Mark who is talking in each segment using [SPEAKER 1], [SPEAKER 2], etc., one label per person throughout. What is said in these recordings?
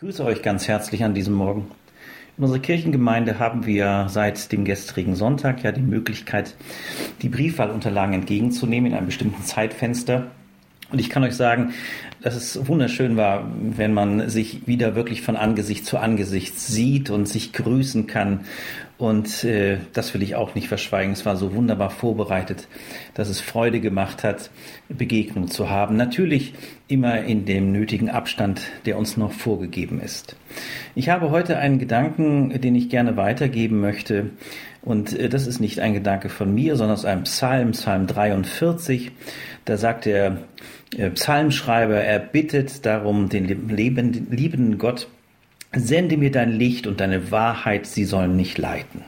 [SPEAKER 1] grüße euch ganz herzlich an diesem Morgen. In unserer Kirchengemeinde haben wir seit dem gestrigen Sonntag ja die Möglichkeit, die Briefwahlunterlagen entgegenzunehmen in einem bestimmten Zeitfenster. Und ich kann euch sagen, dass es wunderschön war, wenn man sich wieder wirklich von Angesicht zu Angesicht sieht und sich grüßen kann und äh, das will ich auch nicht verschweigen. Es war so wunderbar vorbereitet, dass es Freude gemacht hat, Begegnung zu haben. Natürlich immer in dem nötigen Abstand, der uns noch vorgegeben ist. Ich habe heute einen Gedanken, den ich gerne weitergeben möchte. Und äh, das ist nicht ein Gedanke von mir, sondern aus einem Psalm, Psalm 43. Da sagt der äh, Psalmschreiber, er bittet darum, den liebenden Gott Sende mir dein Licht und deine Wahrheit, sie sollen mich leiten.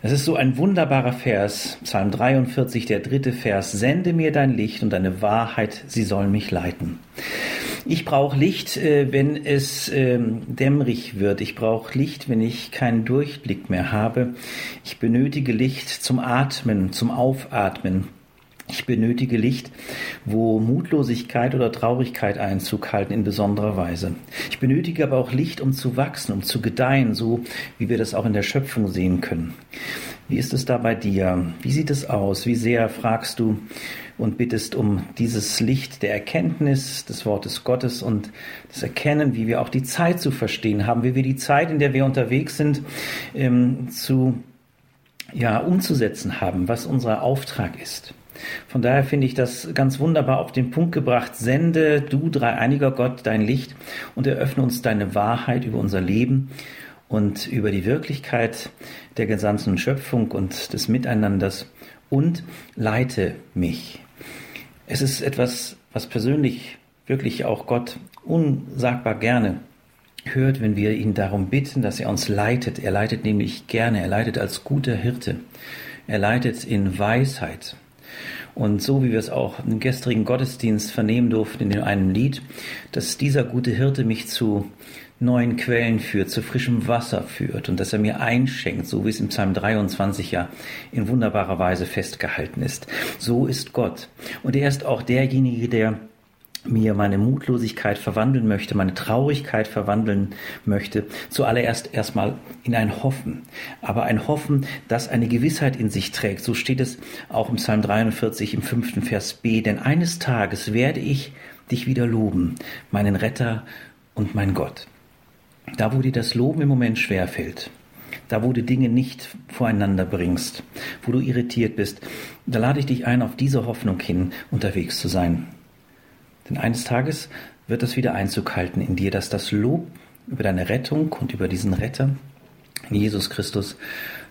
[SPEAKER 1] Das ist so ein wunderbarer Vers, Psalm 43, der dritte Vers. Sende mir dein Licht und deine Wahrheit, sie sollen mich leiten. Ich brauche Licht, äh, wenn es ähm, dämmerig wird. Ich brauche Licht, wenn ich keinen Durchblick mehr habe. Ich benötige Licht zum Atmen, zum Aufatmen. Ich benötige Licht, wo Mutlosigkeit oder Traurigkeit Einzug halten in besonderer Weise. Ich benötige aber auch Licht, um zu wachsen, um zu gedeihen, so wie wir das auch in der Schöpfung sehen können. Wie ist es da bei dir? Wie sieht es aus? Wie sehr fragst du und bittest um dieses Licht der Erkenntnis des Wortes Gottes und das Erkennen, wie wir auch die Zeit zu verstehen haben, wie wir die Zeit, in der wir unterwegs sind, ähm, zu ja, umzusetzen haben, was unser Auftrag ist. Von daher finde ich das ganz wunderbar auf den Punkt gebracht. Sende du, dreieiniger Gott, dein Licht und eröffne uns deine Wahrheit über unser Leben und über die Wirklichkeit der gesamten Schöpfung und des Miteinanders und leite mich. Es ist etwas, was persönlich wirklich auch Gott unsagbar gerne hört, wenn wir ihn darum bitten, dass er uns leitet. Er leitet nämlich gerne, er leitet als guter Hirte. Er leitet in Weisheit. Und so wie wir es auch im gestrigen Gottesdienst vernehmen durften in einem Lied, dass dieser gute Hirte mich zu neuen Quellen führt, zu frischem Wasser führt und dass er mir einschenkt, so wie es im Psalm 23 ja in wunderbarer Weise festgehalten ist. So ist Gott. Und er ist auch derjenige, der mir meine Mutlosigkeit verwandeln möchte, meine Traurigkeit verwandeln möchte, zuallererst erstmal in ein Hoffen. Aber ein Hoffen, das eine Gewissheit in sich trägt. So steht es auch im Psalm 43 im fünften Vers B. Denn eines Tages werde ich dich wieder loben, meinen Retter und mein Gott. Da, wo dir das Loben im Moment schwerfällt, da, wo du Dinge nicht voreinander bringst, wo du irritiert bist, da lade ich dich ein, auf diese Hoffnung hin unterwegs zu sein. Denn eines Tages wird es wieder Einzug halten in dir, dass das Lob über deine Rettung und über diesen Retter, Jesus Christus,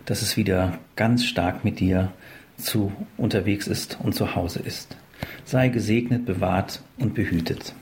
[SPEAKER 1] dass es wieder ganz stark mit dir zu unterwegs ist und zu Hause ist. Sei gesegnet, bewahrt und behütet.